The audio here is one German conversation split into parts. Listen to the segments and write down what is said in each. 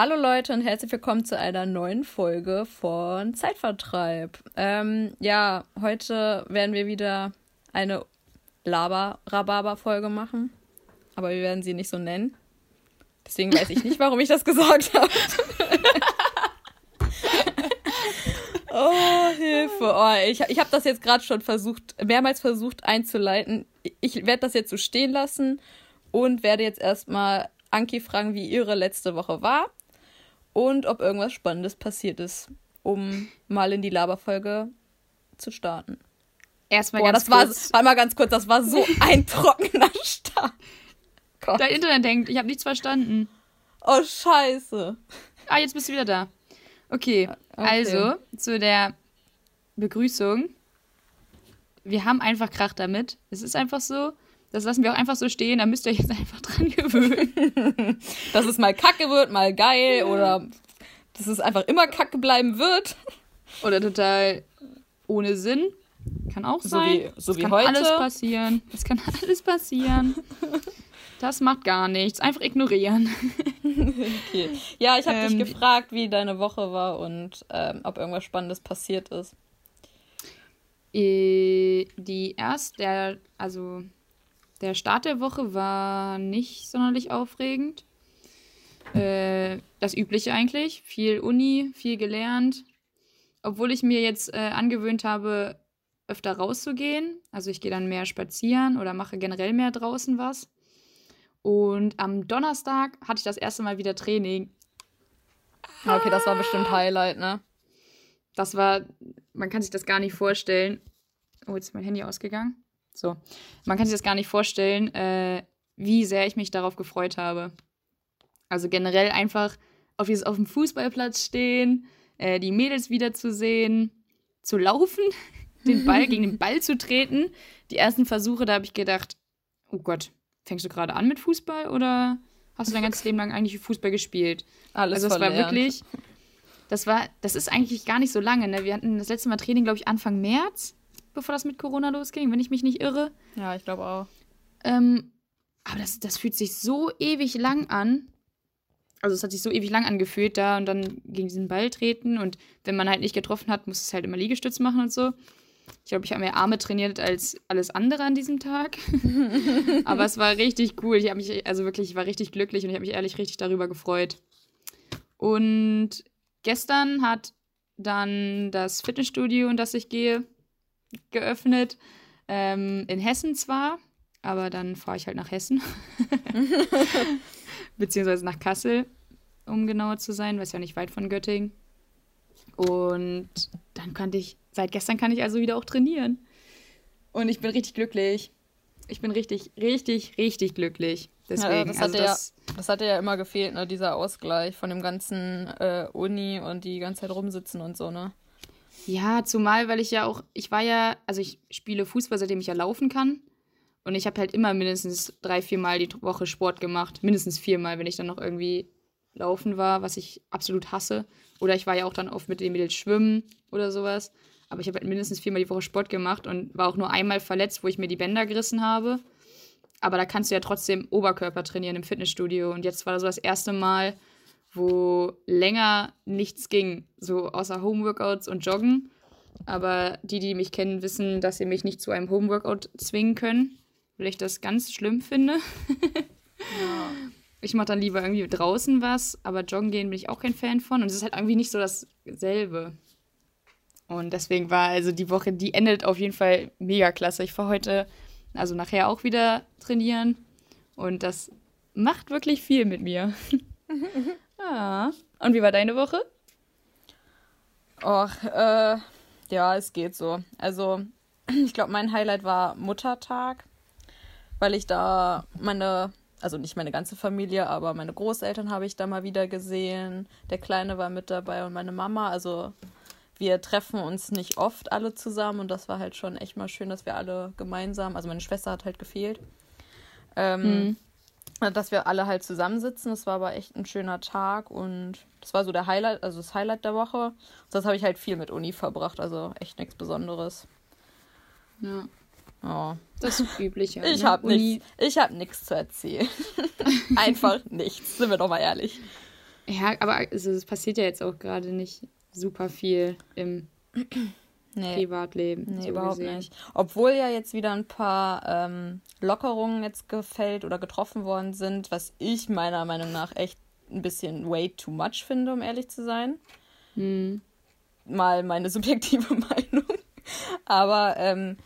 Hallo Leute und herzlich willkommen zu einer neuen Folge von Zeitvertreib. Ähm, ja, heute werden wir wieder eine Laber-Rhabarber-Folge machen, aber wir werden sie nicht so nennen. Deswegen weiß ich nicht, warum ich das gesagt habe. oh, Hilfe. Oh, ich ich habe das jetzt gerade schon versucht, mehrmals versucht einzuleiten. Ich werde das jetzt so stehen lassen und werde jetzt erstmal Anki fragen, wie ihre letzte Woche war und ob irgendwas Spannendes passiert ist, um mal in die Laberfolge zu starten. Erstmal Boah, ganz das kurz. war, war mal ganz kurz, das war so ein trockener Start. Gott. Dein Internet denkt, ich habe nichts verstanden. Oh, scheiße. Ah, jetzt bist du wieder da. Okay, also zu der Begrüßung. Wir haben einfach Krach damit. Es ist einfach so. Das lassen wir auch einfach so stehen. Da müsst ihr euch jetzt einfach dran gewöhnen. Dass es mal kacke wird, mal geil oder dass es einfach immer kacke bleiben wird. Oder total ohne Sinn. Kann auch So sein. wie- so Es wie kann heute. alles passieren. Es kann alles passieren. Das macht gar nichts. Einfach ignorieren. Okay. Ja, ich habe Ähm, dich gefragt, wie deine Woche war und ähm, ob irgendwas Spannendes passiert ist. Äh, Die erst, der, also der Start der Woche war nicht sonderlich aufregend. Äh, das Übliche eigentlich. Viel Uni, viel gelernt. Obwohl ich mir jetzt äh, angewöhnt habe, öfter rauszugehen. Also ich gehe dann mehr spazieren oder mache generell mehr draußen was. Und am Donnerstag hatte ich das erste Mal wieder Training. Okay, das war bestimmt Highlight, ne? Das war, man kann sich das gar nicht vorstellen. Oh, jetzt ist mein Handy ausgegangen. So. Man kann sich das gar nicht vorstellen, äh, wie sehr ich mich darauf gefreut habe. Also generell einfach auf dieses auf dem Fußballplatz stehen, äh, die Mädels wiederzusehen, zu laufen, den Ball gegen den Ball zu treten. Die ersten Versuche, da habe ich gedacht, oh Gott, fängst du gerade an mit Fußball oder hast du dein ganzes Leben lang eigentlich Fußball gespielt? Alles also es war wirklich, das war, das ist eigentlich gar nicht so lange. Ne? Wir hatten das letzte Mal Training, glaube ich, Anfang März, bevor das mit Corona losging, wenn ich mich nicht irre. Ja, ich glaube auch. Ähm, aber das, das fühlt sich so ewig lang an. Also es hat sich so ewig lang angefühlt da und dann gegen diesen Ball treten und wenn man halt nicht getroffen hat, muss es halt immer Liegestütz machen und so. Ich glaube, ich habe mehr Arme trainiert als alles andere an diesem Tag. Aber es war richtig cool. Ich habe mich, also wirklich, ich war richtig glücklich und ich habe mich ehrlich richtig darüber gefreut. Und gestern hat dann das Fitnessstudio, in das ich gehe, geöffnet. Ähm, in Hessen zwar, aber dann fahre ich halt nach Hessen. Beziehungsweise nach Kassel, um genauer zu sein, weil es ja nicht weit von Göttingen. Und dann konnte ich, seit gestern kann ich also wieder auch trainieren. Und ich bin richtig glücklich. Ich bin richtig, richtig, richtig glücklich. Deswegen, ja, das, also hatte das, ja, das hatte ja immer gefehlt, ne? Dieser Ausgleich von dem ganzen äh, Uni und die ganze Zeit rumsitzen und so, ne? Ja, zumal, weil ich ja auch, ich war ja, also ich spiele Fußball, seitdem ich ja laufen kann. Und ich habe halt immer mindestens drei, vier Mal die Woche Sport gemacht. Mindestens viermal, wenn ich dann noch irgendwie laufen war, was ich absolut hasse. Oder ich war ja auch dann oft mit den Mädels schwimmen oder sowas. Aber ich habe halt mindestens viermal die Woche Sport gemacht und war auch nur einmal verletzt, wo ich mir die Bänder gerissen habe. Aber da kannst du ja trotzdem Oberkörper trainieren im Fitnessstudio. Und jetzt war so das erste Mal, wo länger nichts ging, so außer Homeworkouts und Joggen. Aber die, die mich kennen, wissen, dass sie mich nicht zu einem Homeworkout zwingen können, weil ich das ganz schlimm finde. Ich mache dann lieber irgendwie draußen was, aber joggen gehen bin ich auch kein Fan von. Und es ist halt irgendwie nicht so dasselbe. Und deswegen war also die Woche, die endet auf jeden Fall mega klasse. Ich fahre heute, also nachher auch wieder trainieren. Und das macht wirklich viel mit mir. ja. Und wie war deine Woche? Och, äh, ja, es geht so. Also, ich glaube, mein Highlight war Muttertag, weil ich da meine, also nicht meine ganze Familie, aber meine Großeltern habe ich da mal wieder gesehen. Der Kleine war mit dabei und meine Mama. Also, wir treffen uns nicht oft alle zusammen und das war halt schon echt mal schön, dass wir alle gemeinsam, also meine Schwester hat halt gefehlt. Ähm, dass wir alle halt zusammensitzen. Das war aber echt ein schöner Tag und das war so der Highlight, also das Highlight der Woche. Das habe ich halt viel mit Uni verbracht, also echt nichts Besonderes. Ja, Oh. das ist üblich. Ja, Ich ne? habe nichts, ich habe nichts zu erzählen. Einfach nichts, sind wir doch mal ehrlich. Ja, aber also, es passiert ja jetzt auch gerade nicht super viel im nee. Privatleben. Nee, so überhaupt gesehen. nicht. Obwohl ja jetzt wieder ein paar ähm, Lockerungen jetzt gefällt oder getroffen worden sind, was ich meiner Meinung nach echt ein bisschen way too much finde, um ehrlich zu sein. Hm. Mal meine subjektive Meinung. Aber ähm,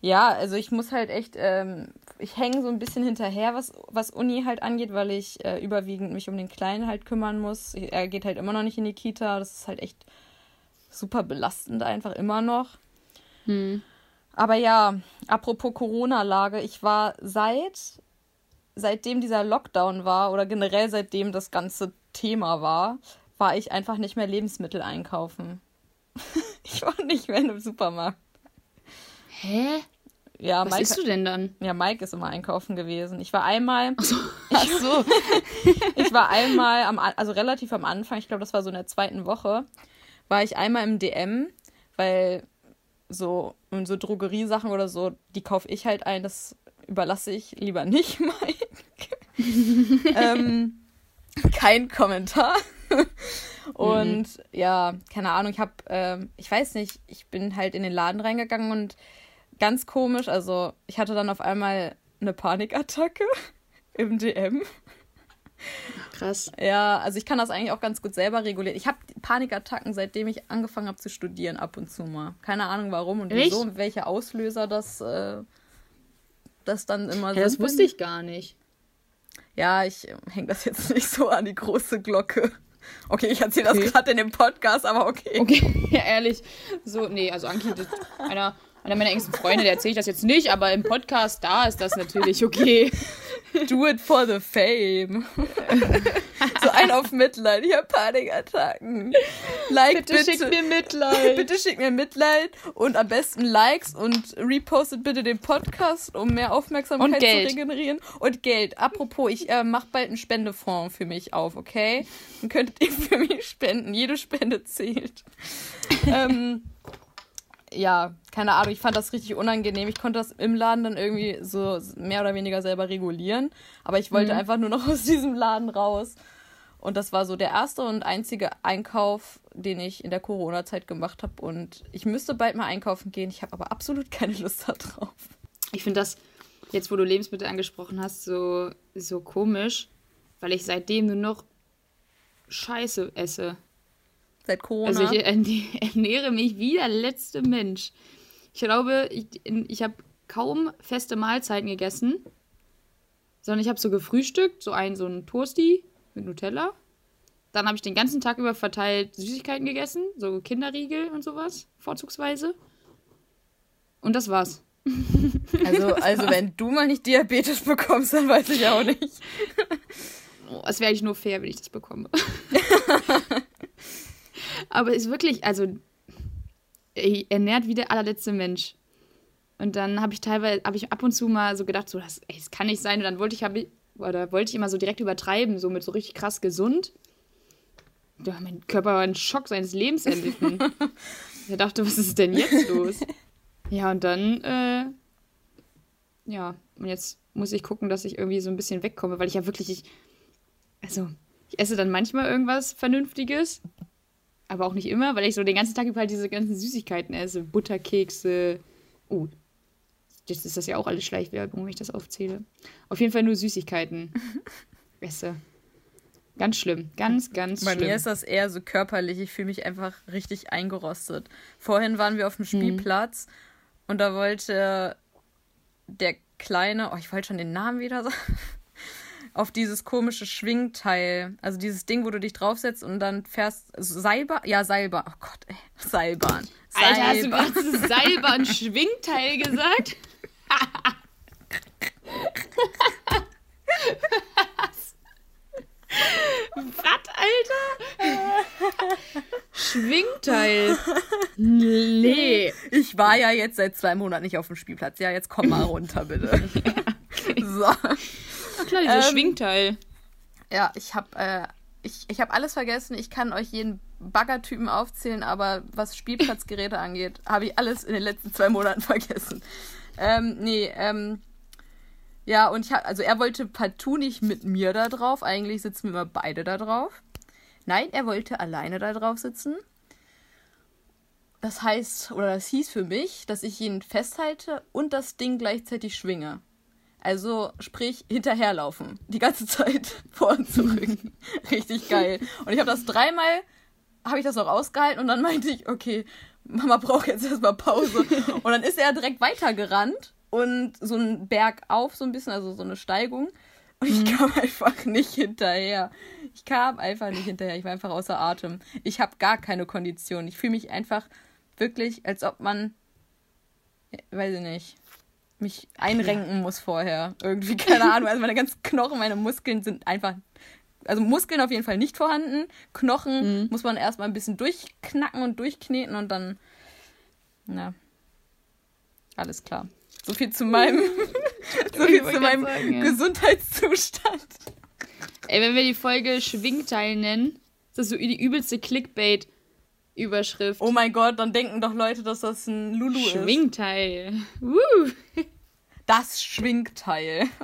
ja, also ich muss halt echt, ähm, ich hänge so ein bisschen hinterher, was, was Uni halt angeht, weil ich äh, überwiegend mich um den Kleinen halt kümmern muss. Er geht halt immer noch nicht in die Kita. Das ist halt echt super belastend einfach immer noch. Hm. Aber ja, apropos Corona-Lage, ich war seit seitdem dieser Lockdown war oder generell seitdem das ganze Thema war, war ich einfach nicht mehr Lebensmittel einkaufen. ich war nicht mehr in einem Supermarkt. Hä? Ja, Was Mike, isst du denn dann? Ja, Mike ist immer einkaufen gewesen. Ich war einmal. Ach so. Ach so. ich war einmal am, also relativ am Anfang, ich glaube, das war so in der zweiten Woche, war ich einmal im DM, weil so, so Drogeriesachen oder so, die kaufe ich halt ein, das überlasse ich lieber nicht Mike. ähm, kein Kommentar. und mhm. ja, keine Ahnung, ich habe, ähm, ich weiß nicht, ich bin halt in den Laden reingegangen und ganz komisch, also ich hatte dann auf einmal eine Panikattacke im DM. Krass. Ja, also ich kann das eigentlich auch ganz gut selber regulieren. Ich habe Panikattacken, seitdem ich angefangen habe zu studieren, ab und zu mal. Keine Ahnung warum und Echt? wieso und welche Auslöser das, äh, das dann immer ja, Das wusste ich gar nicht. Ja, ich äh, hänge das jetzt nicht so an die große Glocke. Okay, ich erzähle okay. das gerade in dem Podcast, aber okay. Okay, ja, ehrlich. So, nee, also Anki, einer einer meiner engsten Freunde, der erzähle ich das jetzt nicht, aber im Podcast da ist das natürlich okay. Do it for the fame. so ein auf Mitleid. Ich habe Panikattacken. Like bitte, bitte schick mir Mitleid. Bitte schick mir Mitleid und am besten Likes und repostet bitte den Podcast, um mehr Aufmerksamkeit zu regenerieren. Und Geld. Apropos, ich äh, mache bald einen Spendefonds für mich auf, okay? Dann könntet ihr für mich spenden. Jede Spende zählt. ähm, ja, keine Ahnung, ich fand das richtig unangenehm. Ich konnte das im Laden dann irgendwie so mehr oder weniger selber regulieren. Aber ich wollte mhm. einfach nur noch aus diesem Laden raus. Und das war so der erste und einzige Einkauf, den ich in der Corona-Zeit gemacht habe. Und ich müsste bald mal einkaufen gehen. Ich habe aber absolut keine Lust darauf. Ich finde das, jetzt wo du Lebensmittel angesprochen hast, so, so komisch, weil ich seitdem nur noch Scheiße esse. Seit Corona. Also ich ernähre mich wie der letzte Mensch. Ich glaube, ich, ich habe kaum feste Mahlzeiten gegessen, sondern ich habe so gefrühstückt, so ein so ein Toasty mit Nutella. Dann habe ich den ganzen Tag über verteilt Süßigkeiten gegessen, so Kinderriegel und sowas, vorzugsweise. Und das war's. Also, also wenn du mal nicht Diabetes bekommst, dann weiß ich auch nicht. Oh, es wäre eigentlich nur fair, wenn ich das bekomme. Aber ist wirklich, also ernährt wie der allerletzte Mensch. Und dann habe ich teilweise, habe ich ab und zu mal so gedacht, so, das, ey, das kann nicht sein. Und dann wollte ich, ich, oder wollte ich immer so direkt übertreiben, so mit so richtig krass gesund. Ja, mein Körper war ein Schock seines Lebens erlitten. er dachte, was ist denn jetzt los? Ja, und dann, äh, ja, und jetzt muss ich gucken, dass ich irgendwie so ein bisschen wegkomme, weil ich ja wirklich, ich, also, ich esse dann manchmal irgendwas Vernünftiges, aber auch nicht immer, weil ich so den ganzen Tag über halt diese ganzen Süßigkeiten esse. Butterkekse. Oh, jetzt ist das ja auch alles Schleichwerbung, wenn ich das aufzähle. Auf jeden Fall nur Süßigkeiten esse. Ganz schlimm. Ganz, ganz Bei schlimm. Bei mir ist das eher so körperlich. Ich fühle mich einfach richtig eingerostet. Vorhin waren wir auf dem mhm. Spielplatz mhm. und da wollte der Kleine, oh, ich wollte schon den Namen wieder sagen auf dieses komische Schwingteil. Also dieses Ding, wo du dich draufsetzt und dann fährst. Seilbahn? Ja, Seilbahn. Oh Gott, ey. Seilbahn. Alter, hast du gerade Seilbahn-Schwingteil gesagt? Was, Alter? Schwingteil. Nee. Ich war ja jetzt seit zwei Monaten nicht auf dem Spielplatz. Ja, jetzt komm mal runter, bitte. okay. So. Na klar, dieses ähm, Schwingteil. Ja, ich habe äh, ich, ich hab alles vergessen. Ich kann euch jeden Baggertypen aufzählen, aber was Spielplatzgeräte angeht, habe ich alles in den letzten zwei Monaten vergessen. Ähm, nee, ähm, ja, und ich hab, also er wollte partout nicht mit mir da drauf. Eigentlich sitzen wir immer beide da drauf. Nein, er wollte alleine da drauf sitzen. Das heißt, oder das hieß für mich, dass ich ihn festhalte und das Ding gleichzeitig schwinge. Also sprich hinterherlaufen. Die ganze Zeit vor und zurück. Richtig geil. Und ich habe das dreimal, habe ich das noch ausgehalten und dann meinte ich, okay, Mama braucht jetzt erstmal Pause. Und dann ist er direkt weitergerannt und so einen Berg auf, so ein bisschen, also so eine Steigung. Und ich mhm. kam einfach nicht hinterher. Ich kam einfach nicht hinterher. Ich war einfach außer Atem. Ich habe gar keine Kondition. Ich fühle mich einfach wirklich, als ob man, weiß ich nicht, mich einrenken muss vorher. Irgendwie, keine Ahnung. Also meine ganzen Knochen, meine Muskeln sind einfach. Also Muskeln auf jeden Fall nicht vorhanden. Knochen mhm. muss man erstmal ein bisschen durchknacken und durchkneten und dann. Na. Alles klar. So viel zu meinem, so viel zu meinem sagen. Gesundheitszustand. Ey, wenn wir die Folge Schwingteil nennen, ist das so die übelste Clickbait. Überschrift. Oh mein Gott, dann denken doch Leute, dass das ein Lulu Schwingteil. ist. Schwingteil. Das Schwingteil.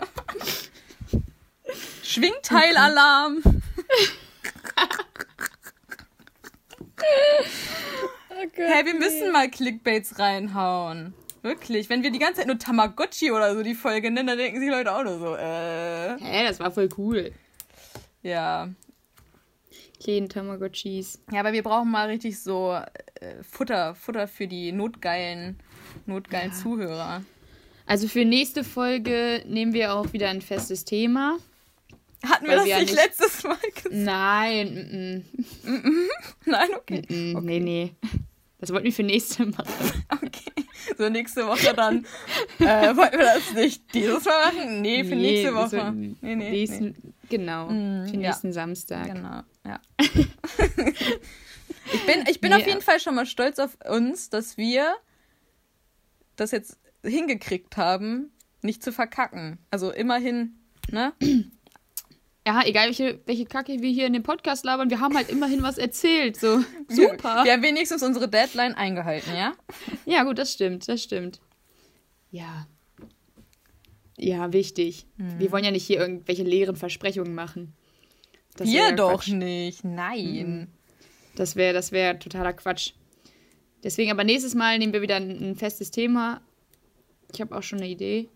Schwingteilalarm. oh Gott, hey, wir müssen mal Clickbaits reinhauen. Wirklich. Wenn wir die ganze Zeit nur Tamagotchi oder so die Folge nennen, dann denken sich Leute auch nur so, äh. Hä, hey, das war voll cool. Ja. Kleinen Tamagotchis. Ja, aber wir brauchen mal richtig so äh, Futter, Futter für die notgeilen, notgeilen ja. Zuhörer. Also für nächste Folge nehmen wir auch wieder ein festes Thema. Hatten wir das wir nicht, letztes Mal gesagt? Nein. Mm -mm. Nein, okay. Mm okay. Nee, nee. Das wollten wir für nächste machen. Okay. So nächste Woche dann. äh, wollten wir das nicht dieses Mal machen? Nee, für nee, nächste Woche. Nee, nee, nächsten, nee. Genau. Mm, für nächsten ja. Samstag. Genau, ja. ich bin, ich bin nee, auf jeden Fall schon mal stolz auf uns, dass wir das jetzt hingekriegt haben, nicht zu verkacken. Also immerhin, ne? Ja, egal welche, welche Kacke wir hier in dem Podcast labern, wir haben halt immerhin was erzählt. So, super. Wir haben wenigstens unsere Deadline eingehalten, ja? Ja, gut, das stimmt, das stimmt. Ja. Ja, wichtig. Mhm. Wir wollen ja nicht hier irgendwelche leeren Versprechungen machen. Das wir doch Quatsch. nicht, nein. Mhm. Das wäre das wär totaler Quatsch. Deswegen aber nächstes Mal nehmen wir wieder ein, ein festes Thema. Ich habe auch schon eine Idee.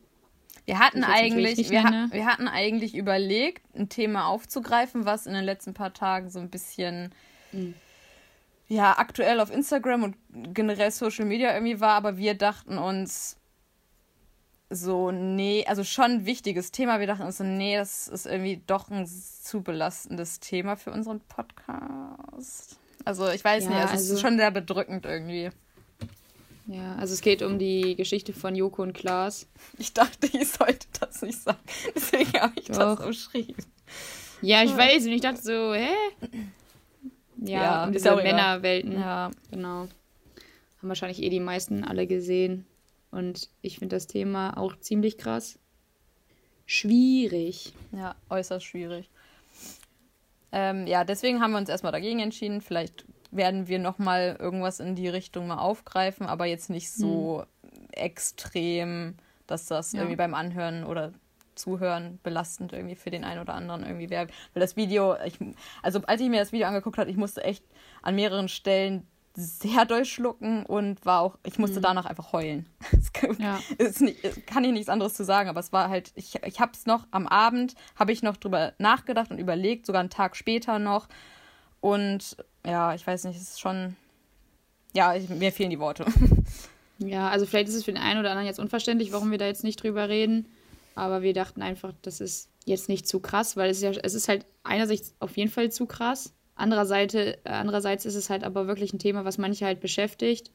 Wir hatten eigentlich, wir, ha wir, hatten eigentlich überlegt, ein Thema aufzugreifen, was in den letzten paar Tagen so ein bisschen mhm. ja aktuell auf Instagram und generell Social Media irgendwie war, aber wir dachten uns so, nee, also schon ein wichtiges Thema. Wir dachten uns so, nee, das ist irgendwie doch ein zu belastendes Thema für unseren Podcast. Also ich weiß ja, nicht, also, also es ist also schon sehr bedrückend irgendwie. Ja, also es geht um die Geschichte von Joko und Klaas. Ich dachte, ich sollte das nicht sagen. Deswegen habe ich Doch. das umschrieben. Ja, ich weiß. Und ich dachte so, hä? Ja, ja um diese Männerwelten. Ja. Genau. Haben wahrscheinlich eh die meisten alle gesehen. Und ich finde das Thema auch ziemlich krass. Schwierig. Ja, äußerst schwierig. Ähm, ja, deswegen haben wir uns erstmal dagegen entschieden. Vielleicht werden wir nochmal irgendwas in die Richtung mal aufgreifen, aber jetzt nicht so hm. extrem, dass das ja. irgendwie beim Anhören oder Zuhören belastend irgendwie für den einen oder anderen irgendwie wäre. Weil das Video, ich, also als ich mir das Video angeguckt habe, ich musste echt an mehreren Stellen sehr durchschlucken und war auch, ich musste mhm. danach einfach heulen. kann, ja. nicht, kann ich nichts anderes zu sagen, aber es war halt, ich, ich habe es noch am Abend, habe ich noch drüber nachgedacht und überlegt, sogar einen Tag später noch. Und ja, ich weiß nicht, es ist schon. Ja, ich, mir fehlen die Worte. Ja, also vielleicht ist es für den einen oder anderen jetzt unverständlich, warum wir da jetzt nicht drüber reden. Aber wir dachten einfach, das ist jetzt nicht zu krass, weil es ist ja, es ist halt einerseits auf jeden Fall zu krass. Andererseits, äh, andererseits ist es halt aber wirklich ein Thema, was manche halt beschäftigt.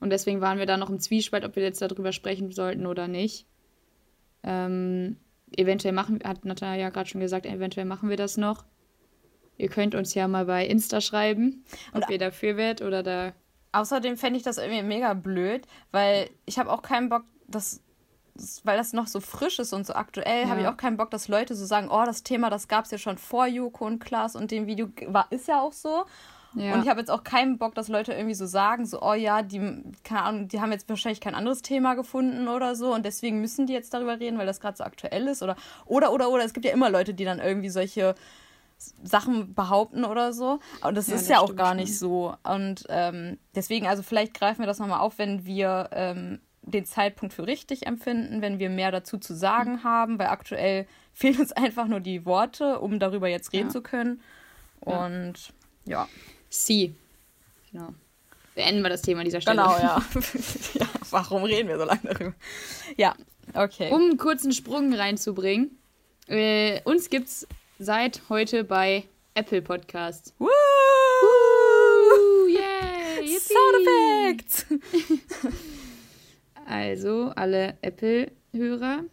Und deswegen waren wir da noch im Zwiespalt, ob wir jetzt darüber sprechen sollten oder nicht. Ähm, eventuell machen, hat Natalia ja gerade schon gesagt, eventuell machen wir das noch. Ihr könnt uns ja mal bei Insta schreiben, ob und ihr dafür wärt oder da. Außerdem fände ich das irgendwie mega blöd, weil ich habe auch keinen Bock, dass weil das noch so frisch ist und so aktuell, ja. habe ich auch keinen Bock, dass Leute so sagen, oh, das Thema, das gab es ja schon vor Joko und Klaas und dem Video war, ist ja auch so. Ja. Und ich habe jetzt auch keinen Bock, dass Leute irgendwie so sagen, so, oh ja, die, keine Ahnung, die haben jetzt wahrscheinlich kein anderes Thema gefunden oder so und deswegen müssen die jetzt darüber reden, weil das gerade so aktuell ist oder, oder, oder, oder, es gibt ja immer Leute, die dann irgendwie solche Sachen behaupten oder so. Aber das Ja, ist das ja auch gar nicht so. Und ähm, deswegen, also vielleicht greifen wir das nochmal auf, wenn wir ähm, den Zeitpunkt für richtig empfinden, wenn wir mehr dazu zu sagen Mhm. haben, weil aktuell fehlen uns einfach nur die Worte, um darüber jetzt reden Ja. zu können. Ja. Und ja, Sie. Genau. Beenden wir das Thema an dieser Stelle. genau, ja. ja. Warum reden wir so lange darüber? Ja, okay. Um einen kurzen Sprung reinzubringen. Äh, uns gibt's seit heute bei Apple Podcasts. Woo! Yay! yippie. Sound Effects! Also, alle Apple-Hörer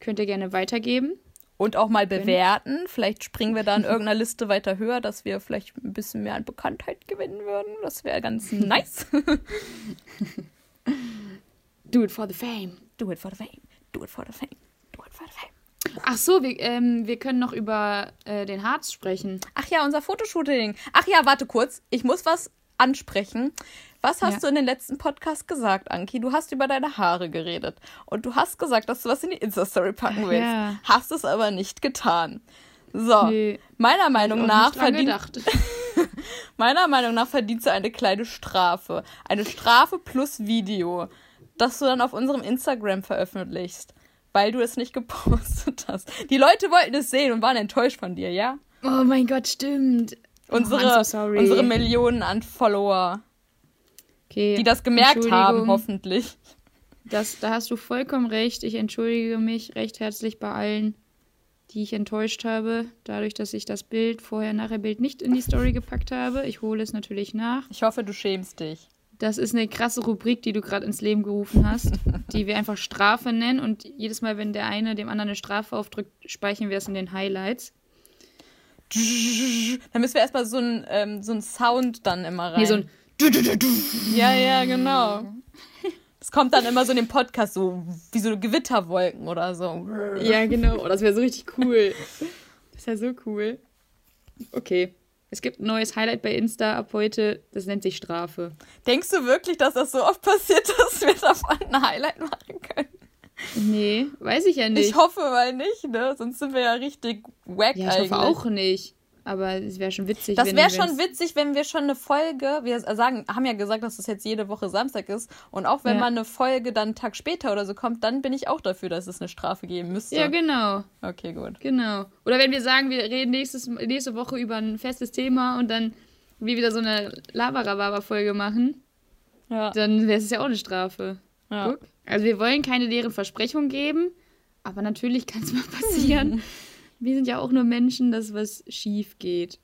könnt ihr gerne weitergeben. Und auch mal bewerten. Vielleicht springen wir da in irgendeiner Liste weiter höher, dass wir vielleicht ein bisschen mehr an Bekanntheit gewinnen würden. Das wäre ganz nice. Do it for the fame. Do it for the fame. Do it for the fame. Do it for the fame. Ach so, wir, ähm, wir können noch über äh, den Harz sprechen. Ach ja, unser Fotoshooting. Ach ja, warte kurz. Ich muss was ansprechen. Was hast Ja. du in den letzten Podcast gesagt, Anki? Du hast über deine Haare geredet. Und du hast gesagt, dass du was in die Insta-Story packen willst. ja. Hast es aber nicht getan. So, Nee, meiner Meinung nach verdient. Meiner Meinung nach verdient sie eine kleine Strafe. Eine Strafe plus Video, das du dann auf unserem Instagram veröffentlichst, weil du es nicht gepostet hast. Die Leute wollten es sehen und waren enttäuscht von dir, ja? Oh mein Gott, stimmt. Unsere, oh, so unsere Millionen an Follower, okay. die das gemerkt haben, hoffentlich. Das, da hast du vollkommen recht. Ich entschuldige mich recht herzlich bei allen, die ich enttäuscht habe, dadurch, dass ich das Bild, Vorher-Nachher-Bild nicht in die Story gepackt habe. Ich hole es natürlich nach. Ich hoffe, du schämst dich. Das ist eine krasse Rubrik, die du gerade ins Leben gerufen hast, die wir einfach Strafe nennen. Und jedes Mal, wenn der eine dem anderen eine Strafe aufdrückt, speichern wir es in den Highlights. Dann müssen wir erstmal so ein ähm, so ein Sound dann immer rein. Nee, so ein ja, ja, genau. Es kommt dann immer so in dem Podcast so wie so Gewitterwolken oder so. Ja, genau. Oh, das wäre so richtig cool. Das wäre so cool. Okay. Es gibt ein neues Highlight bei Insta ab heute. Das nennt sich Strafe. Denkst du wirklich, dass das so oft passiert, dass wir davon ein Highlight machen können? Nee, weiß ich ja nicht. Ich hoffe mal nicht, ne? Sonst sind wir ja richtig wack ja, ich eigentlich. hoffe auch nicht. Aber es wäre schon witzig. Das wäre schon witzig, wenn wir schon eine Folge, wir sagen, haben ja gesagt, dass das jetzt jede Woche Samstag ist. Und auch wenn Ja. mal eine Folge dann einen Tag später oder so kommt, dann bin ich auch dafür, dass es eine Strafe geben müsste. Ja, genau. Okay, gut. Genau. Oder wenn wir sagen, wir reden nächstes, nächste Woche über ein festes Thema und dann wir wieder so eine Labarababa-Folge machen, Ja. dann wäre es ja auch eine Strafe. ja. Also wir wollen keine leeren Versprechungen geben, aber natürlich kann es mal passieren. wir sind ja auch nur Menschen, dass was schief geht.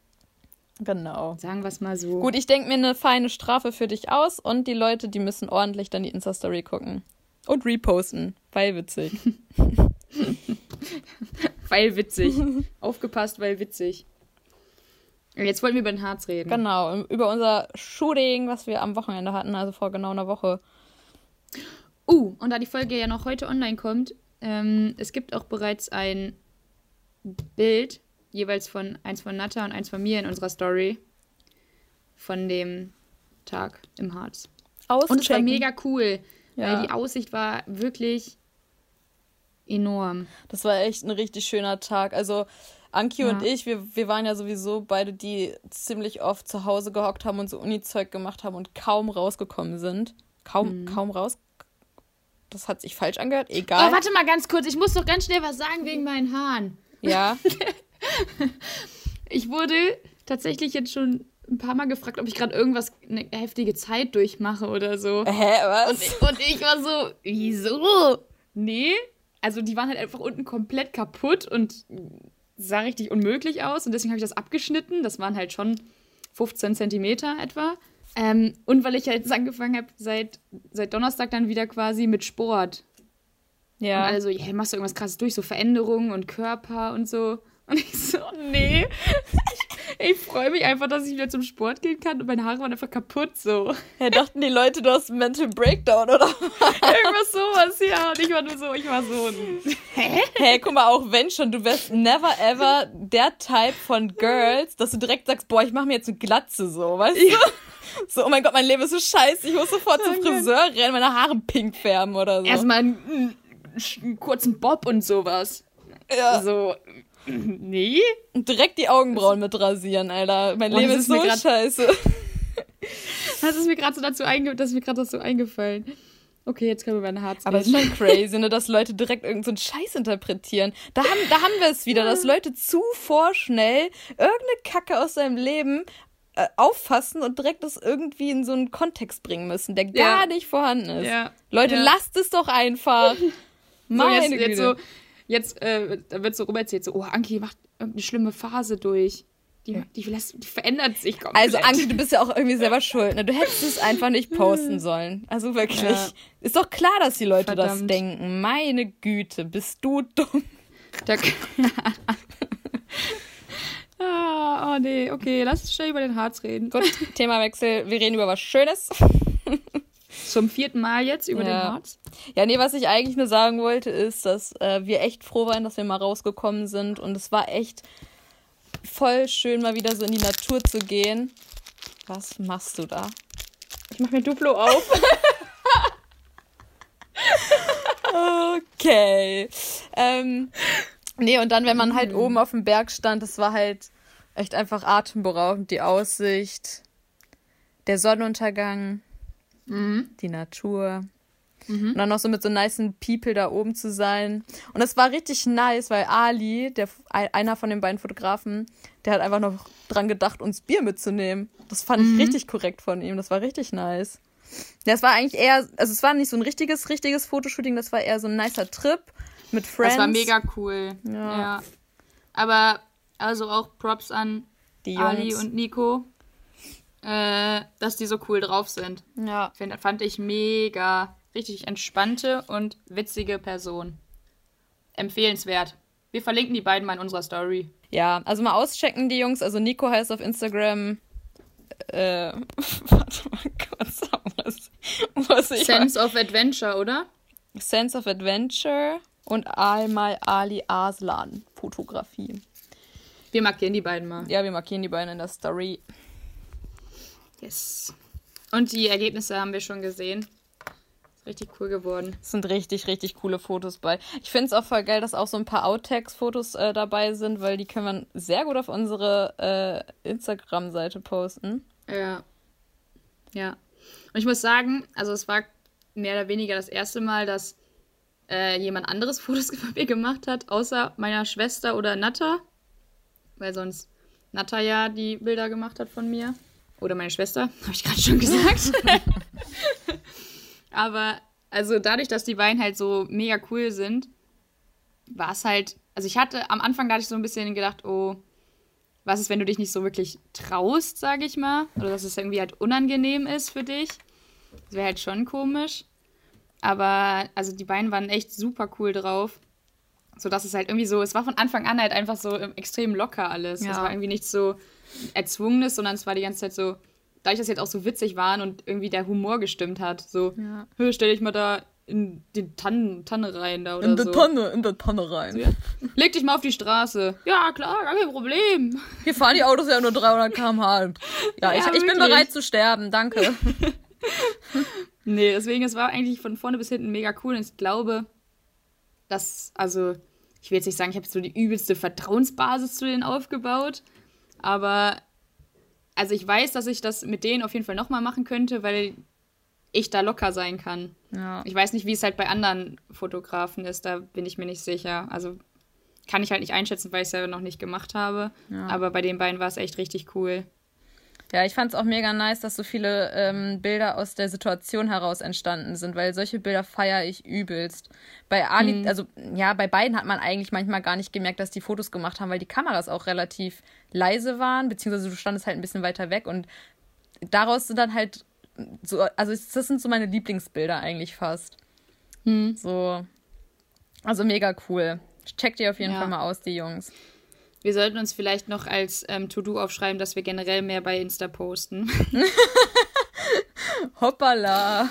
Genau. Sagen wir es mal so. Gut, ich denke mir eine feine Strafe für dich aus und die Leute, die müssen ordentlich dann die Insta-Story gucken. Und reposten, weil witzig. Weil witzig. Aufgepasst, weil witzig. Jetzt wollten wir über den Harz reden. Genau, über unser Shooting, was wir am Wochenende hatten, also vor genau einer Woche. Uh, und da die Folge ja noch heute online kommt, ähm, es gibt auch bereits ein Bild, jeweils von eins von Natta und eins von mir in unserer Story, von dem Tag im Harz. Und es war mega cool, Ja. weil die Aussicht war wirklich enorm. Das war echt ein richtig schöner Tag. Also Anki Ja. und ich, wir, wir waren ja sowieso beide, die ziemlich oft zu Hause gehockt haben und so Uni-Zeug gemacht haben und kaum rausgekommen sind. Kaum, Mhm. kaum raus. Das hat sich falsch angehört. Egal. Oh, warte mal ganz kurz, ich muss doch ganz schnell was sagen wegen meinen Haaren. Ja. Ich wurde tatsächlich jetzt schon ein paar Mal gefragt, ob ich gerade irgendwas, eine heftige Zeit durchmache oder so. Hä, was? Und ich war so, wieso? Nee. Also die waren halt einfach unten komplett kaputt und sah richtig unmöglich aus. Und deswegen habe ich das abgeschnitten. Das waren halt schon 15 Zentimeter etwa. Ähm, und weil ich halt jetzt angefangen habe, seit, seit Donnerstag dann wieder quasi mit Sport. Ja. Und also, ja, machst du irgendwas krasses durch, so Veränderungen und Körper und so. Und ich so, nee. Ich freue mich einfach, dass ich wieder zum Sport gehen kann und meine Haare waren einfach kaputt so. ja, dachten die Leute, du hast einen Mental Breakdown, oder? Irgendwas sowas, ja. Und ich war nur so, ich war so ein. Hey, guck mal, auch wenn schon, du wärst never ever der Type von Girls, dass du direkt sagst, boah, ich mache mir jetzt eine Glatze so, weißt du? So, oh mein Gott, mein Leben ist so scheiße, ich muss sofort zum Friseur rennen, meine Haare pink färben oder so. Erstmal einen, einen kurzen Bob und sowas. ja. So, Nee. Und direkt die Augenbrauen mit rasieren, Alter. Mein Boah, Leben ist ist so grad- scheiße. Das ist mir gerade so dazu einge das ist mir gerade so eingefallen. Okay, jetzt können wir bei den Harz Aber es ist schon crazy, ne, dass Leute direkt irgendeinen so Scheiß interpretieren. Da haben, da haben wir es wieder, dass Leute zu vorschnell irgendeine Kacke aus seinem Leben äh, auffassen und direkt das irgendwie in so einen Kontext bringen müssen, der gar Ja. nicht vorhanden ist. Ja. Leute, Ja. lasst es doch einfach. So, Meine jetzt, jetzt Güte. so, jetzt äh, da wird so rumerzählt, so, oh, Anki macht irgendeine schlimme Phase durch. Die, die, lässt, die verändert sich komplett. Also, Anke, du bist ja auch irgendwie selber schuld. Ne? Du hättest es einfach nicht posten sollen. Also wirklich. Ja. Ist doch klar, dass die Leute das Verdammt. denken. Meine Güte, bist du dumm. Da, ah, oh nee, okay, lass uns schnell über den Harz reden. Gut, Themawechsel. Wir reden über was Schönes. Zum vierten Mal jetzt über Ja. den Harz. Ja, nee, was ich eigentlich nur sagen wollte, ist, dass äh, wir echt froh waren, dass wir mal rausgekommen sind. Und es war echt voll schön, mal wieder so in die Natur zu gehen. Was machst du da? Ich mach mir Duplo auf. Okay. Ähm, nee, und dann, wenn man halt oben auf dem Berg stand, das war halt echt einfach atemberaubend. Die Aussicht, der Sonnenuntergang, die Natur. Und dann noch so mit so nicen People da oben zu sein. Und das war richtig nice, weil Ali, der, einer von den beiden Fotografen, der hat einfach noch dran gedacht, uns Bier mitzunehmen. Das fand ich richtig korrekt von ihm. Das war richtig nice. Das war eigentlich eher, also es war nicht so ein richtiges, richtiges Fotoshooting, das war eher so ein nicer Trip mit Friends. Das war mega cool. Ja. Ja. Aber also auch Props an Die Ali und Nico, äh, dass die so cool drauf sind. Ja. Find, fand ich mega. Richtig entspannte und witzige Person. Empfehlenswert. Wir verlinken die beiden mal in unserer Story. Ja, also mal auschecken, die Jungs. Also Nico heißt auf Instagram. Äh, warte mal kurz. Was, was ich Sense of Adventure, oder? Sense of Adventure und einmal Ali Aslan Fotografie. Wir markieren die beiden mal. Ja, wir markieren die beiden in der Story. Yes. Und die Ergebnisse haben wir schon gesehen. Ist richtig cool geworden. Es sind richtig, richtig coole Fotos bei. Ich finde es auch voll geil, dass auch so ein paar Outtakes-Fotos äh, dabei sind, weil die können wir sehr gut auf unsere äh, Instagram-Seite posten. Ja. Ja. Und ich muss sagen, also es war mehr oder weniger das erste Mal, dass äh, jemand anderes Fotos von mir gemacht hat, außer meiner Schwester oder Natta. Weil sonst Natta ja die Bilder gemacht hat von mir. Oder meine Schwester, habe ich gerade schon gesagt. Aber also dadurch, dass die beiden halt so mega cool sind, war es halt, also ich hatte am Anfang da hatte ich so ein bisschen gedacht, oh, was ist, wenn du dich nicht so wirklich traust, sage ich mal, oder dass es irgendwie halt unangenehm ist für dich. Das wäre halt schon komisch. Aber also die beiden waren echt super cool drauf. So dass es halt irgendwie so, es war von Anfang an halt einfach so extrem locker alles. Ja. Es war irgendwie nicht so erzwungenes, sondern es war die ganze Zeit so, dadurch, dass sie jetzt auch so witzig waren und irgendwie der Humor gestimmt hat. So, Ja. stell dich mal da in die Tannen, Tanne rein da oder so. Tonne, in der Tonne rein. Leg dich mal auf die Straße. Ja, klar, gar kein Problem. Hier fahren die Autos ja nur 300 km/h. Ja, ich, Ja, ich bin wirklich. bereit zu sterben, danke. Nee, deswegen, es war eigentlich von vorne bis hinten mega cool und ich glaube, dass, also, ich will jetzt nicht sagen, ich habe so die übelste Vertrauensbasis zu denen aufgebaut, aber, also ich weiß, dass ich das mit denen auf jeden Fall nochmal machen könnte, weil ich da locker sein kann. Ja. Ich weiß nicht, wie es halt bei anderen Fotografen ist, da bin ich mir nicht sicher. Also kann ich halt nicht einschätzen, weil ich es selber noch nicht gemacht habe. Ja. Aber bei den beiden war es echt richtig cool. Ja, ich fand es auch mega nice, dass so viele ähm, Bilder aus der Situation heraus entstanden sind, weil solche Bilder feiere ich übelst. Bei Ali, also ja, bei beiden hat man eigentlich manchmal gar nicht gemerkt, dass die Fotos gemacht haben, weil die Kameras auch relativ leise waren, beziehungsweise du standest halt ein bisschen weiter weg und daraus sind dann halt so, also das sind so meine Lieblingsbilder eigentlich fast. So, also mega cool. Checkt ihr auf jeden Ja. Fall mal aus, die Jungs. Wir sollten uns vielleicht noch als ähm, To-Do aufschreiben, dass wir generell mehr bei Insta posten. Hoppala.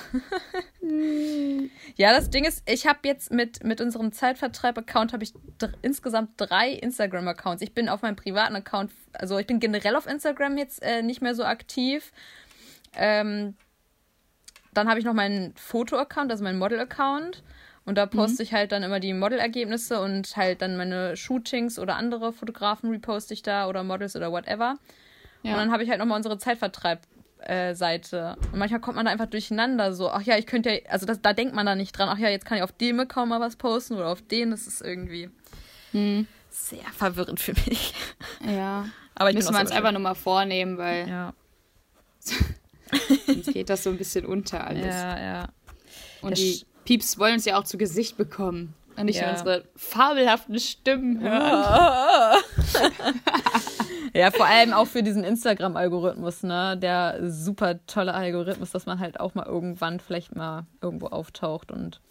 ja, das Ding ist, ich habe jetzt mit, mit unserem Zeitvertreib-Account habe ich insgesamt drei Instagram-Accounts. Ich bin auf meinem privaten Account, also ich bin generell auf Instagram jetzt äh, nicht mehr so aktiv. Ähm, dann habe ich noch meinen Foto-Account, also meinen Model-Account. Und da poste mhm. ich halt dann immer die Modelergebnisse und halt dann meine Shootings oder andere Fotografen reposte ich da oder Models oder whatever. Ja. Und dann habe ich halt nochmal unsere Zeitvertreib-Seite. Äh, und manchmal kommt man da einfach durcheinander so, ach ja, ich könnte ja, also das, da denkt man da nicht dran, ach ja, jetzt kann ich auf dem Account mal was posten oder auf den. Das ist irgendwie mhm. sehr verwirrend für mich. Ja. Aber ich Müssen wir uns einfach nochmal vornehmen, weil. Ja. Sonst geht das so ein bisschen unter alles. Ja, ja. Und die Pieps wollen uns ja auch zu Gesicht bekommen. Und nicht ja. unsere fabelhaften Stimmen hören. ja, vor allem auch für diesen Instagram-Algorithmus, ne? Der super tolle Algorithmus, dass man halt auch mal irgendwann vielleicht mal irgendwo auftaucht und.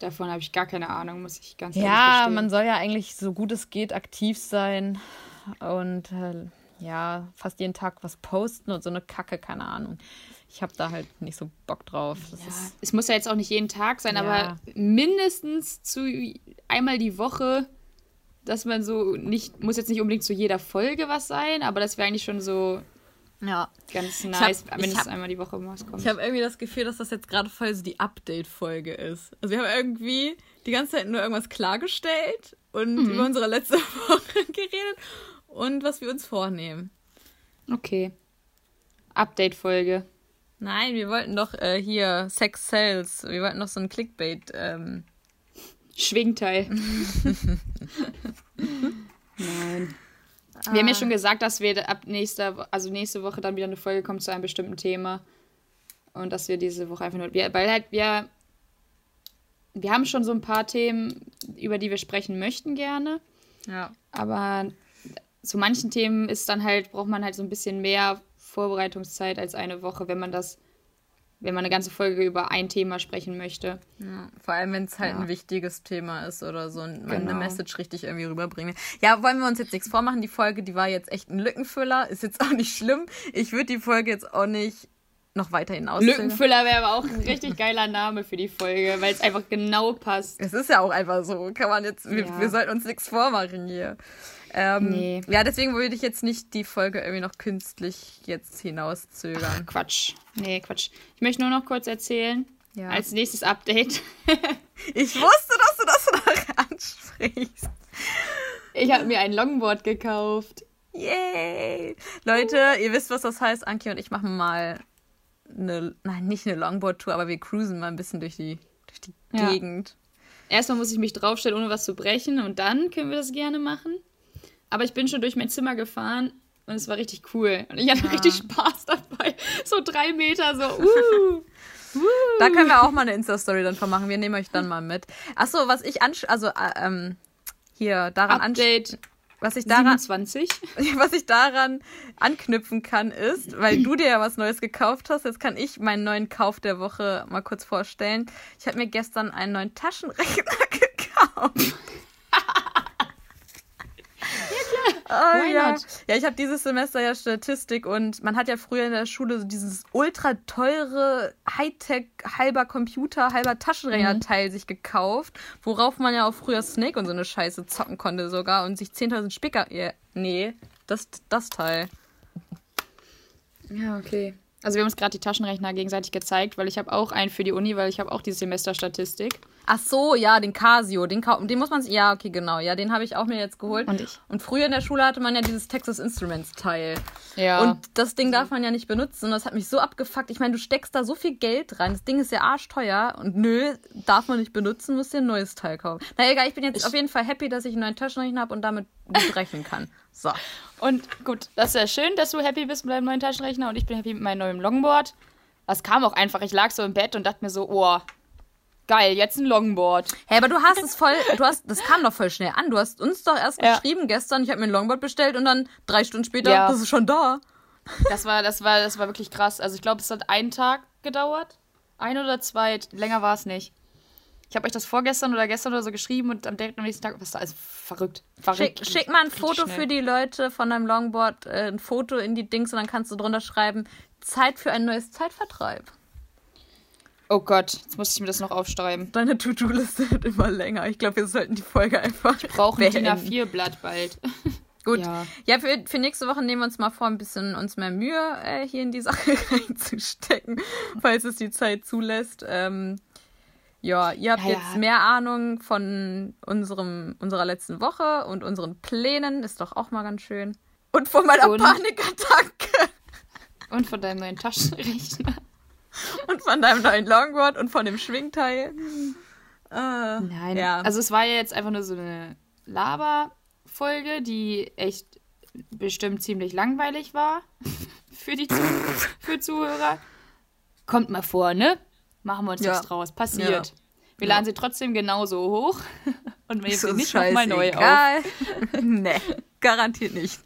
Davon habe ich gar keine Ahnung, muss ich ganz ehrlich sagen. Ja, man soll ja eigentlich so gut es geht aktiv sein und äh, ja, fast jeden Tag was posten und so eine Kacke, keine Ahnung ich habe da halt nicht so Bock drauf. Ja, es muss ja jetzt auch nicht jeden Tag sein, ja. aber mindestens zu einmal die Woche, dass man so nicht, muss jetzt nicht unbedingt zu jeder Folge was sein, aber das wäre eigentlich schon so ja. ganz nice, hab, wenn es hab, einmal die Woche was kommt. Ich habe irgendwie das Gefühl, dass das jetzt gerade voll so die Update-Folge ist. Also wir haben irgendwie die ganze Zeit nur irgendwas klargestellt und mhm. über unsere letzte Woche geredet und was wir uns vornehmen. Okay. Update-Folge. Nein, wir wollten doch äh, hier Sex Sales. Wir wollten doch so ein Clickbait. Ähm. Schwingteil. Nein. Ah. Wir haben ja schon gesagt, dass wir ab nächster, also nächste Woche dann wieder eine Folge kommt zu einem bestimmten Thema. Und dass wir diese Woche einfach nur. Wir, weil halt wir. Wir haben schon so ein paar Themen, über die wir sprechen möchten gerne. Ja. Aber zu manchen Themen ist dann halt, braucht man halt so ein bisschen mehr Vorbereitungszeit als eine Woche, wenn man das, wenn man eine ganze Folge über ein Thema sprechen möchte. Ja, vor allem, wenn es halt ja. ein wichtiges Thema ist oder so und man genau. eine Message richtig irgendwie rüberbringen. Ja, wollen wir uns jetzt nichts vormachen. Die Folge, die war jetzt echt ein Lückenfüller. Ist jetzt auch nicht schlimm. Ich würde die Folge jetzt auch nicht noch weiterhin auszählen. Lückenfüller wäre aber auch ein richtig geiler Name für die Folge, weil es einfach genau passt. Es ist ja auch einfach so. Kann man jetzt, wir, ja. wir sollten uns nichts vormachen hier. Ähm, nee. Ja, deswegen würde ich jetzt nicht die Folge irgendwie noch künstlich jetzt hinauszögern. Ach, Quatsch. Nee, Quatsch. Ich möchte nur noch kurz erzählen. Ja. Als nächstes Update. ich wusste, dass du das noch ansprichst. Ich habe mir ein Longboard gekauft. Yay! Leute, ihr wisst, was das heißt. Anki und ich machen mal eine, nein, nicht eine Longboard-Tour, aber wir cruisen mal ein bisschen durch die, durch die ja. Gegend. Erstmal muss ich mich draufstellen, ohne was zu brechen, und dann können wir das gerne machen. Aber ich bin schon durch mein Zimmer gefahren und es war richtig cool. Und ich hatte ja. richtig Spaß dabei. So drei Meter, so, uh. Da können wir auch mal eine Insta-Story dann von machen. Wir nehmen euch dann mal mit. Achso, was ich ansch also äh, ähm, hier daran Update was ich daran 27. was ich daran anknüpfen kann ist, weil du dir ja was Neues gekauft hast, jetzt kann ich meinen neuen Kauf der Woche mal kurz vorstellen. Ich habe mir gestern einen neuen Taschenrechner gekauft. Oh, ja. ja, ich habe dieses Semester ja Statistik und man hat ja früher in der Schule so dieses ultra teure Hightech halber Computer, halber Taschenrechner-Teil mhm. sich gekauft, worauf man ja auch früher Snake und so eine Scheiße zocken konnte sogar und sich 10.000 Spicker. Ja, nee, das, das Teil. Ja, okay. Also wir haben uns gerade die Taschenrechner gegenseitig gezeigt, weil ich habe auch einen für die Uni, weil ich habe auch dieses Semester Statistik. Ach so, ja, den Casio, den, den muss man ja, okay, genau, ja, den habe ich auch mir jetzt geholt. Und ich. Und früher in der Schule hatte man ja dieses Texas Instruments Teil. Ja. Und das Ding darf man ja nicht benutzen und das hat mich so abgefuckt. Ich meine, du steckst da so viel Geld rein, das Ding ist ja arschteuer und nö, darf man nicht benutzen, musst dir ein neues Teil kaufen. Na egal, ich bin jetzt ich auf jeden Fall happy, dass ich einen neuen Taschenrechner habe und damit gut rechnen kann. So. Und gut, das ist ja schön, dass du happy bist mit deinem neuen Taschenrechner und ich bin happy mit meinem neuen Longboard. Das kam auch einfach, ich lag so im Bett und dachte mir so, oh, Geil, jetzt ein Longboard. Hä, hey, aber du hast es voll, du hast, das kam doch voll schnell an. Du hast uns doch erst ja. geschrieben gestern, ich habe mir ein Longboard bestellt und dann drei Stunden später, ja. das ist schon da. Das war, das war, das war wirklich krass. Also ich glaube, es hat einen Tag gedauert. Ein oder zwei, länger war es nicht. Ich habe euch das vorgestern oder gestern oder so geschrieben und am nächsten Tag, was da ist verrückt. verrückt schick, schick mal ein Foto schnell. für die Leute von deinem Longboard, äh, ein Foto in die Dings und dann kannst du drunter schreiben, Zeit für ein neues Zeitvertreib. Oh Gott, jetzt muss ich mir das noch aufschreiben. Deine To-Do-Liste wird immer länger. Ich glaube, wir sollten die Folge einfach. Ich brauche ein DIN A4-Blatt bald. Gut. Ja, ja für, für nächste Woche nehmen wir uns mal vor, ein bisschen uns mehr Mühe äh, hier in die Sache reinzustecken, falls es die Zeit zulässt. Ähm, Ja, ihr habt Ja, ja. jetzt mehr Ahnung von unserem, unserer letzten Woche und unseren Plänen. Ist doch auch mal ganz schön. Und von meiner Und- Panikattacke. Und von deinem neuen Taschenrechner. Und von deinem neuen Longboard und von dem Schwingteil. Äh, Nein. Ja. Also es war ja jetzt einfach nur so eine Laber-Folge, die echt bestimmt ziemlich langweilig war für die Zu für Zuhörer. Kommt mal vor, ne? Machen wir uns Ja. nichts draus. Passiert. Ja. Wir Ja. laden sie trotzdem genauso hoch und wir sie nicht nochmal neu auf. nee, garantiert nicht.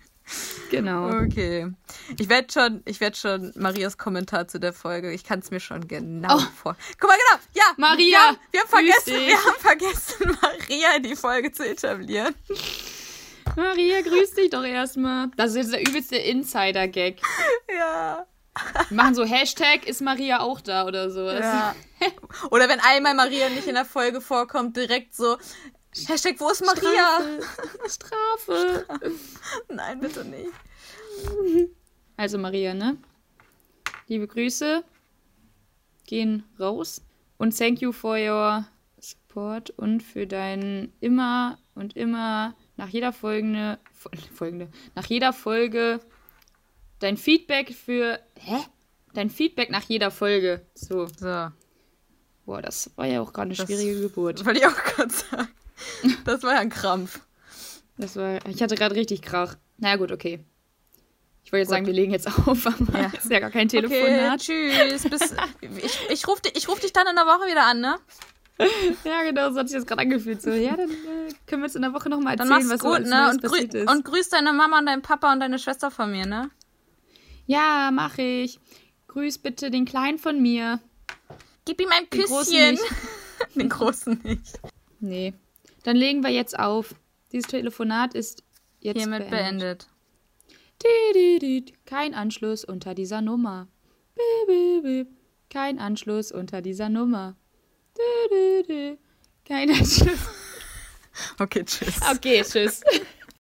Genau. Okay. Ich werde schon, ich werd schon Marias Kommentar zu der Folge. Ich kann es mir schon genau vor. Guck mal, genau. Ja, Maria, Wir haben, wir haben vergessen, dich. wir haben vergessen, Maria in die Folge zu etablieren. Maria, grüß dich doch erstmal. Das ist jetzt der übelste Insider-Gag. Ja. Wir machen so Hashtag, ist Maria auch da oder so. ja. Oder wenn einmal Maria nicht in der Folge vorkommt, direkt so. Hashtag, wo ist Maria? Strafe. Nein, bitte nicht. Also Maria, ne? Liebe Grüße. Gehen raus. Und thank you for your support und für dein immer und immer nach jeder folgende, fol- folgende nach jeder Folge dein Feedback für hä? Dein Feedback nach jeder Folge. So, So, boah, das war ja auch gerade eine Das- schwierige Geburt. wollte ich auch gerade sagen. Das war ja ein Krampf. Das war, ich hatte gerade richtig Krach. Na ja, gut, okay. Ich wollte jetzt Gut. sagen, wir legen jetzt auf, aber Ja. ist ja gar kein Okay, Telefonat. tschüss. Bis, ich ich rufe dich, ich ruf dich dann in der Woche wieder an, ne? Ja, genau, so hat sich das gerade angefühlt. So, ja, dann äh, können wir jetzt in der Woche nochmal Dann erzählen, mach's was gut, ne? Und, passiert ist. und grüß deine Mama und deinen Papa und deine Schwester von mir, ne? ja, mach ich. Grüß bitte den Kleinen von mir. Gib ihm ein Den Großen Küsschen. nicht. Den Großen nicht. Nee. Dann legen wir jetzt auf. Dieses Telefonat ist jetzt Hiermit beendet. beendet. Kein Anschluss unter dieser Nummer. Kein Anschluss unter dieser Nummer. Kein Anschluss. Okay, tschüss. Okay, tschüss.